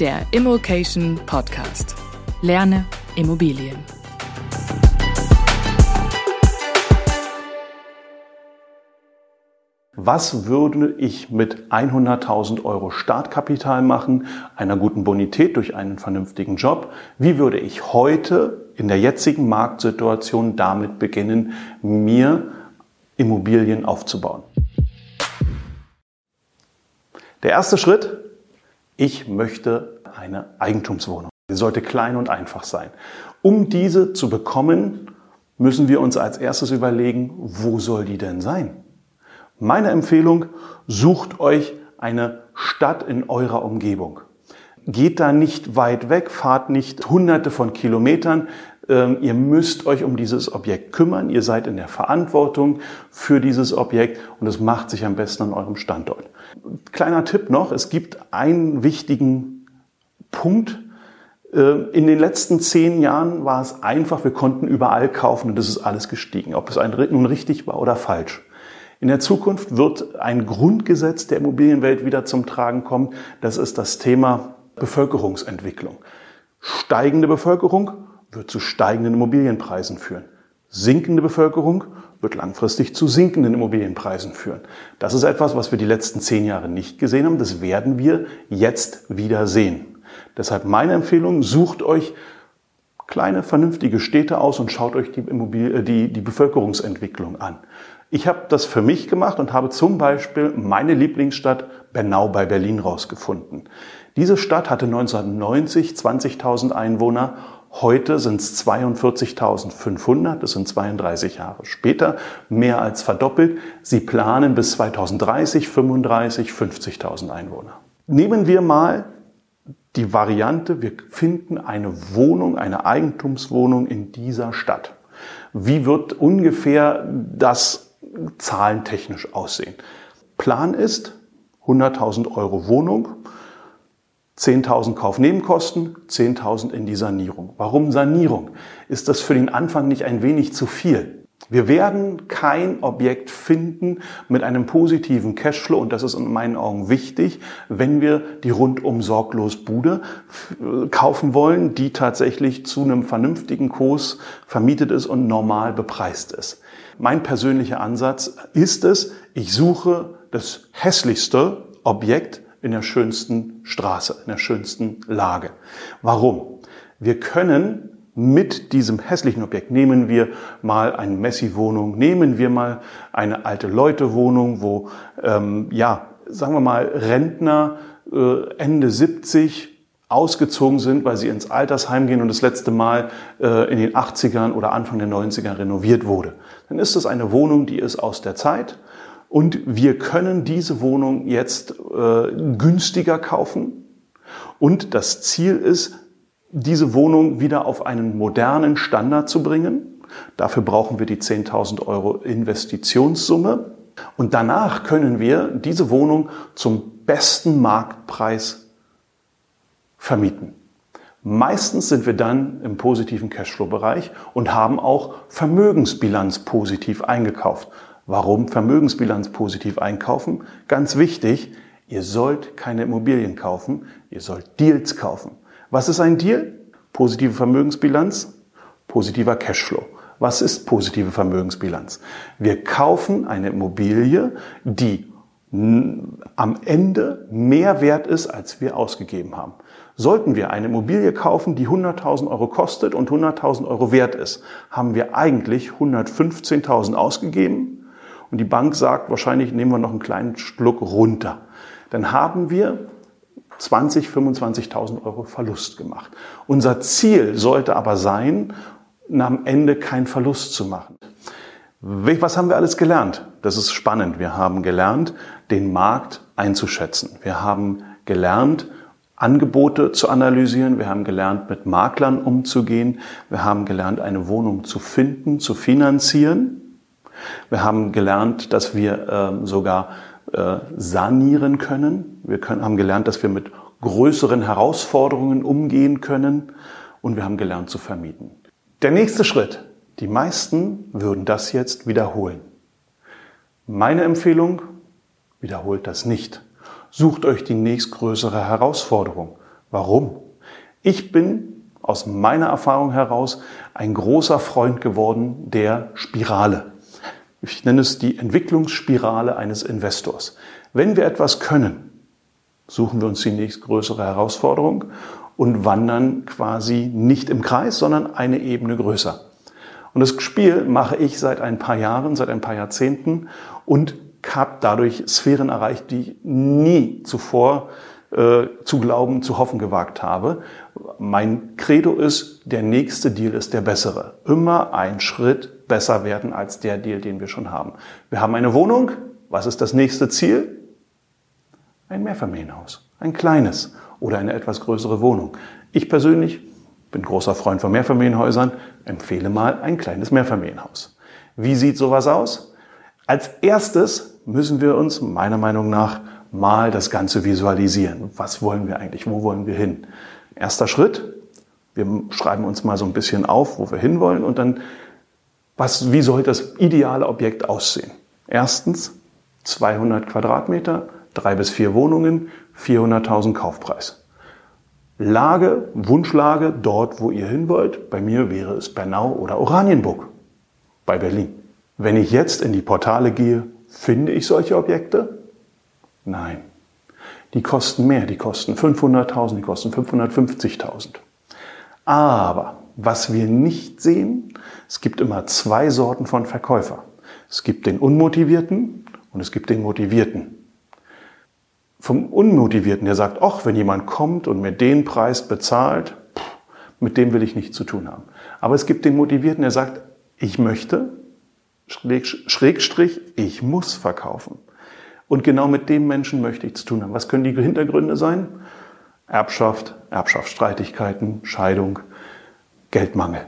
der Immokation Podcast. Lerne Immobilien. Was würde ich mit 100.000 Euro Startkapital machen, einer guten Bonität durch einen vernünftigen Job? Wie würde ich heute in der jetzigen Marktsituation damit beginnen, mir Immobilien aufzubauen? Der erste Schritt, ich möchte eine Eigentumswohnung. Sie sollte klein und einfach sein. Um diese zu bekommen, müssen wir uns als erstes überlegen, wo soll die denn sein? Meine Empfehlung, sucht euch eine Stadt in eurer Umgebung. Geht da nicht weit weg, fahrt nicht hunderte von Kilometern. Ähm, ihr müsst euch um dieses Objekt kümmern. Ihr seid in der Verantwortung für dieses Objekt und es macht sich am besten an eurem Standort. Kleiner Tipp noch, es gibt einen wichtigen Punkt. Äh, in den letzten zehn Jahren war es einfach, wir konnten überall kaufen und das ist alles gestiegen, ob es nun richtig war oder falsch. In der Zukunft wird ein Grundgesetz der Immobilienwelt wieder zum Tragen kommen. Das ist das Thema Bevölkerungsentwicklung. Steigende Bevölkerung wird zu steigenden Immobilienpreisen führen. Sinkende Bevölkerung wird langfristig zu sinkenden Immobilienpreisen führen. Das ist etwas, was wir die letzten zehn Jahre nicht gesehen haben. Das werden wir jetzt wieder sehen. Deshalb meine Empfehlung, sucht euch kleine, vernünftige Städte aus und schaut euch die, Immobil äh, die, die Bevölkerungsentwicklung an. Ich habe das für mich gemacht und habe zum Beispiel meine Lieblingsstadt Bernau bei Berlin rausgefunden. Diese Stadt hatte 1990 20.000 Einwohner. Heute sind es 42.500, das sind 32 Jahre später, mehr als verdoppelt. Sie planen bis 2030 35, 50.000 Einwohner. Nehmen wir mal die Variante, wir finden eine Wohnung, eine Eigentumswohnung in dieser Stadt. Wie wird ungefähr das zahlentechnisch aussehen? Plan ist 100.000 Euro Wohnung, 10.000 Kaufnebenkosten, 10.000 in die Sanierung. Warum Sanierung? Ist das für den Anfang nicht ein wenig zu viel? Wir werden kein Objekt finden mit einem positiven Cashflow und das ist in meinen Augen wichtig, wenn wir die rundum sorglos Bude kaufen wollen, die tatsächlich zu einem vernünftigen Kurs vermietet ist und normal bepreist ist. Mein persönlicher Ansatz ist es, ich suche das hässlichste Objekt, in der schönsten Straße, in der schönsten Lage. Warum? Wir können mit diesem hässlichen Objekt, nehmen wir mal eine Messi-Wohnung, nehmen wir mal eine alte Leute-Wohnung, wo, ähm, ja, sagen wir mal, Rentner äh, Ende 70 ausgezogen sind, weil sie ins Altersheim gehen und das letzte Mal äh, in den 80ern oder Anfang der 90er renoviert wurde. Dann ist es eine Wohnung, die ist aus der Zeit und wir können diese Wohnung jetzt äh, günstiger kaufen. Und das Ziel ist, diese Wohnung wieder auf einen modernen Standard zu bringen. Dafür brauchen wir die 10.000 Euro Investitionssumme. Und danach können wir diese Wohnung zum besten Marktpreis vermieten. Meistens sind wir dann im positiven Cashflow-Bereich und haben auch Vermögensbilanz positiv eingekauft. Warum Vermögensbilanz positiv einkaufen? Ganz wichtig, ihr sollt keine Immobilien kaufen, ihr sollt Deals kaufen. Was ist ein Deal? Positive Vermögensbilanz, positiver Cashflow. Was ist positive Vermögensbilanz? Wir kaufen eine Immobilie, die am Ende mehr wert ist, als wir ausgegeben haben. Sollten wir eine Immobilie kaufen, die 100.000 Euro kostet und 100.000 Euro wert ist, haben wir eigentlich 115.000 ausgegeben und die Bank sagt, wahrscheinlich nehmen wir noch einen kleinen Schluck runter. Dann haben wir 20, 25.000 Euro Verlust gemacht. Unser Ziel sollte aber sein, am Ende keinen Verlust zu machen. Was haben wir alles gelernt? Das ist spannend. Wir haben gelernt, den Markt einzuschätzen. Wir haben gelernt, Angebote zu analysieren. Wir haben gelernt, mit Maklern umzugehen. Wir haben gelernt, eine Wohnung zu finden, zu finanzieren. Wir haben gelernt, dass wir äh, sogar äh, sanieren können. Wir können, haben gelernt, dass wir mit größeren Herausforderungen umgehen können. Und wir haben gelernt zu vermieten. Der nächste Schritt. Die meisten würden das jetzt wiederholen. Meine Empfehlung, wiederholt das nicht. Sucht euch die nächstgrößere Herausforderung. Warum? Ich bin aus meiner Erfahrung heraus ein großer Freund geworden der Spirale. Ich nenne es die Entwicklungsspirale eines Investors. Wenn wir etwas können, suchen wir uns die nächstgrößere Herausforderung und wandern quasi nicht im Kreis, sondern eine Ebene größer. Und das Spiel mache ich seit ein paar Jahren, seit ein paar Jahrzehnten und habe dadurch Sphären erreicht, die ich nie zuvor äh, zu glauben, zu hoffen gewagt habe. Mein Credo ist, der nächste Deal ist der bessere. Immer ein Schritt besser werden als der Deal, den wir schon haben. Wir haben eine Wohnung. Was ist das nächste Ziel? Ein Mehrfamilienhaus. Ein kleines oder eine etwas größere Wohnung. Ich persönlich bin großer Freund von Mehrfamilienhäusern, empfehle mal ein kleines Mehrfamilienhaus. Wie sieht sowas aus? Als erstes müssen wir uns meiner Meinung nach mal das Ganze visualisieren. Was wollen wir eigentlich? Wo wollen wir hin? Erster Schritt. Wir schreiben uns mal so ein bisschen auf, wo wir hinwollen und dann, was, wie soll das ideale Objekt aussehen? Erstens 200 Quadratmeter, drei bis vier Wohnungen, 400.000 Kaufpreis. Lage, Wunschlage, dort, wo ihr hin wollt. Bei mir wäre es Bernau oder Oranienburg bei Berlin. Wenn ich jetzt in die Portale gehe, finde ich solche Objekte? Nein. Die kosten mehr, die kosten 500.000, die kosten 550.000. Aber was wir nicht sehen, es gibt immer zwei Sorten von Verkäufer. Es gibt den Unmotivierten und es gibt den Motivierten. Vom Unmotivierten, der sagt, ach, wenn jemand kommt und mir den Preis bezahlt, mit dem will ich nichts zu tun haben. Aber es gibt den Motivierten, der sagt, ich möchte, Schrägstrich, ich muss verkaufen. Und genau mit dem Menschen möchte ich zu tun haben. Was können die Hintergründe sein? Erbschaft, Erbschaftsstreitigkeiten, Scheidung, Geldmangel.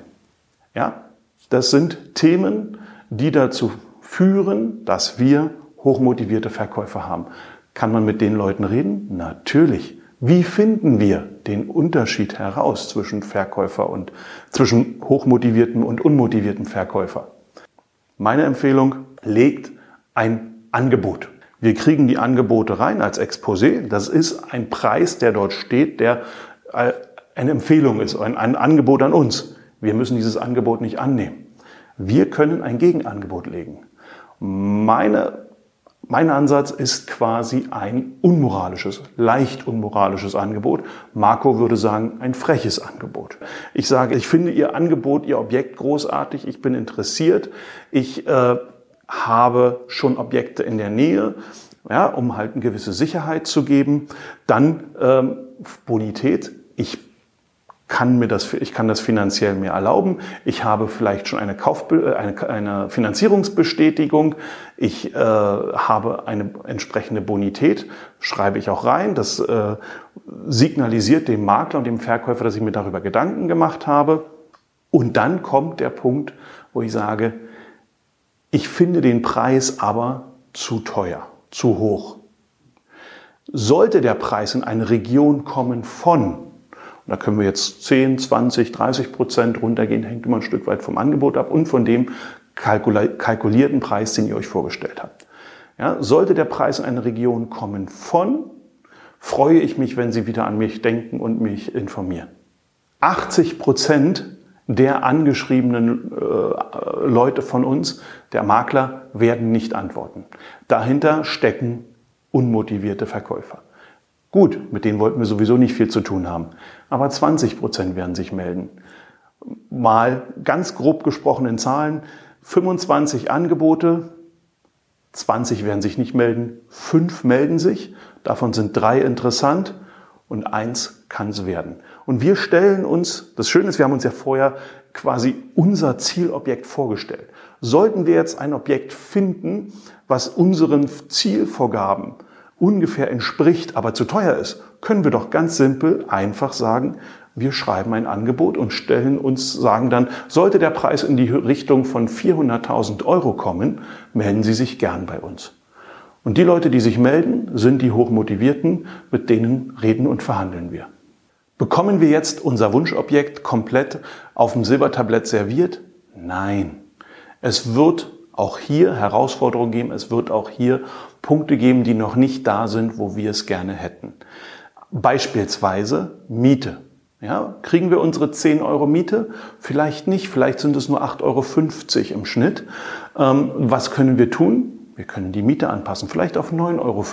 Ja, das sind Themen, die dazu führen, dass wir hochmotivierte Verkäufer haben. Kann man mit den Leuten reden? Natürlich. Wie finden wir den Unterschied heraus zwischen Verkäufer und zwischen hochmotivierten und unmotivierten Verkäufer? Meine Empfehlung, legt ein Angebot. Wir kriegen die Angebote rein als Exposé. Das ist ein Preis, der dort steht, der äh, eine Empfehlung ist, ein, ein Angebot an uns. Wir müssen dieses Angebot nicht annehmen. Wir können ein Gegenangebot legen. Meine, mein Ansatz ist quasi ein unmoralisches, leicht unmoralisches Angebot. Marco würde sagen, ein freches Angebot. Ich sage, ich finde Ihr Angebot, Ihr Objekt großartig, ich bin interessiert, ich äh, habe schon Objekte in der Nähe, ja, um halt eine gewisse Sicherheit zu geben. Dann ähm, Bonität. Ich kann mir das, ich kann das finanziell mir erlauben. Ich habe vielleicht schon eine, Kauf, äh, eine, eine Finanzierungsbestätigung. Ich äh, habe eine entsprechende Bonität, schreibe ich auch rein. Das äh, signalisiert dem Makler und dem Verkäufer, dass ich mir darüber Gedanken gemacht habe. Und dann kommt der Punkt, wo ich sage, ich finde den Preis aber zu teuer, zu hoch. Sollte der Preis in eine Region kommen von, und da können wir jetzt 10, 20, 30 Prozent runtergehen, hängt immer ein Stück weit vom Angebot ab und von dem kalkulierten Preis, den ihr euch vorgestellt habt. Ja, sollte der Preis in eine Region kommen von, freue ich mich, wenn Sie wieder an mich denken und mich informieren. 80 Prozent der angeschriebenen äh, Leute von uns, der Makler, werden nicht antworten. Dahinter stecken unmotivierte Verkäufer. Gut, mit denen wollten wir sowieso nicht viel zu tun haben. Aber 20 Prozent werden sich melden. Mal ganz grob gesprochen in Zahlen, 25 Angebote, 20 werden sich nicht melden, 5 melden sich, davon sind drei interessant und eins kann es werden. Und wir stellen uns, das Schöne ist, wir haben uns ja vorher quasi unser Zielobjekt vorgestellt. Sollten wir jetzt ein Objekt finden, was unseren Zielvorgaben ungefähr entspricht, aber zu teuer ist, können wir doch ganz simpel einfach sagen, wir schreiben ein Angebot und stellen uns, sagen dann, sollte der Preis in die Richtung von 400.000 Euro kommen, melden Sie sich gern bei uns. Und die Leute, die sich melden, sind die Hochmotivierten, mit denen reden und verhandeln wir. Bekommen wir jetzt unser Wunschobjekt komplett auf dem Silbertablett serviert? Nein. Es wird auch hier Herausforderungen geben, es wird auch hier Punkte geben, die noch nicht da sind, wo wir es gerne hätten. Beispielsweise Miete. Ja, kriegen wir unsere 10 Euro Miete? Vielleicht nicht, vielleicht sind es nur 8,50 Euro im Schnitt. Ähm, was können wir tun? Wir können die Miete anpassen, vielleicht auf 9,50 Euro.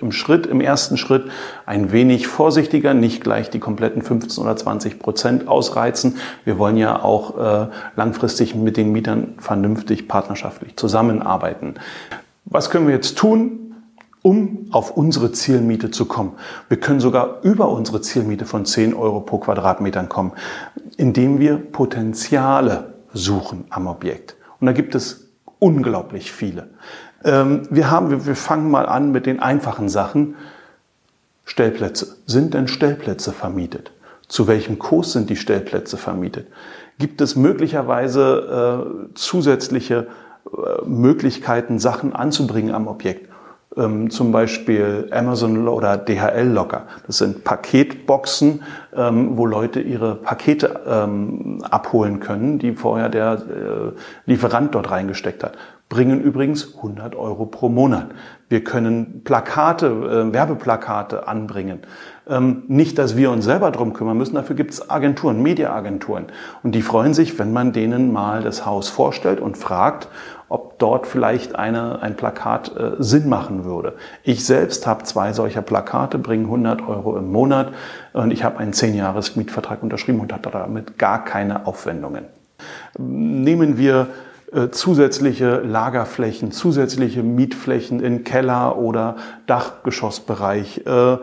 Im Schritt, im ersten Schritt ein wenig vorsichtiger, nicht gleich die kompletten 15 oder 20 Prozent ausreizen. Wir wollen ja auch äh, langfristig mit den Mietern vernünftig partnerschaftlich zusammenarbeiten. Was können wir jetzt tun? um auf unsere Zielmiete zu kommen. Wir können sogar über unsere Zielmiete von 10 Euro pro Quadratmetern kommen, indem wir Potenziale suchen am Objekt. Und da gibt es unglaublich viele. Ähm, wir, haben, wir fangen mal an mit den einfachen Sachen. Stellplätze. Sind denn Stellplätze vermietet? Zu welchem Kurs sind die Stellplätze vermietet? Gibt es möglicherweise äh, zusätzliche äh, Möglichkeiten, Sachen anzubringen am Objekt? ähm, zum Beispiel Amazon oder DHL Locker. Das sind Paketboxen, ähm, wo Leute ihre Pakete ähm, abholen können, die vorher der äh, Lieferant dort reingesteckt hat. Bringen übrigens 100 Euro pro Monat. Wir können Plakate, äh, Werbeplakate anbringen. Ähm, nicht, dass wir uns selber drum kümmern müssen, dafür gibt es Agenturen, Mediaagenturen. Und die freuen sich, wenn man denen mal das Haus vorstellt und fragt, ob dort vielleicht eine, ein Plakat äh, Sinn machen würde. Ich selbst habe zwei solcher Plakate, bringen 100 Euro im Monat und ich habe einen 10-Jahres-Mietvertrag unterschrieben und hatte damit gar keine Aufwendungen. Nehmen wir zusätzliche Lagerflächen, zusätzliche Mietflächen in Keller oder Dachgeschossbereich, äh,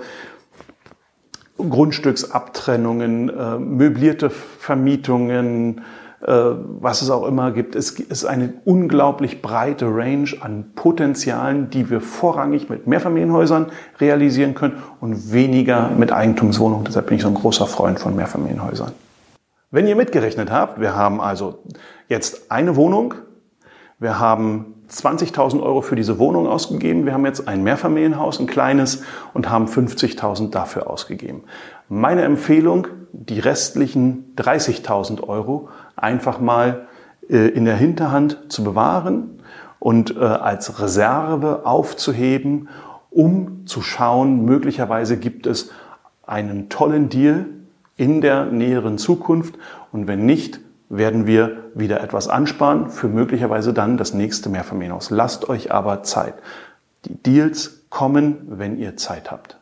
Grundstücksabtrennungen, äh, möblierte Vermietungen, äh, was es auch immer gibt. Es ist eine unglaublich breite Range an Potenzialen, die wir vorrangig mit Mehrfamilienhäusern realisieren können und weniger mit Eigentumswohnungen. Deshalb bin ich so ein großer Freund von Mehrfamilienhäusern. Wenn ihr mitgerechnet habt, wir haben also jetzt eine Wohnung, wir haben 20.000 Euro für diese Wohnung ausgegeben. Wir haben jetzt ein Mehrfamilienhaus, ein kleines, und haben 50.000 dafür ausgegeben. Meine Empfehlung, die restlichen 30.000 Euro einfach mal äh, in der Hinterhand zu bewahren und äh, als Reserve aufzuheben, um zu schauen, möglicherweise gibt es einen tollen Deal in der näheren Zukunft und wenn nicht, werden wir wieder etwas ansparen für möglicherweise dann das nächste Mehrfamilienhaus. Lasst euch aber Zeit. Die Deals kommen, wenn ihr Zeit habt.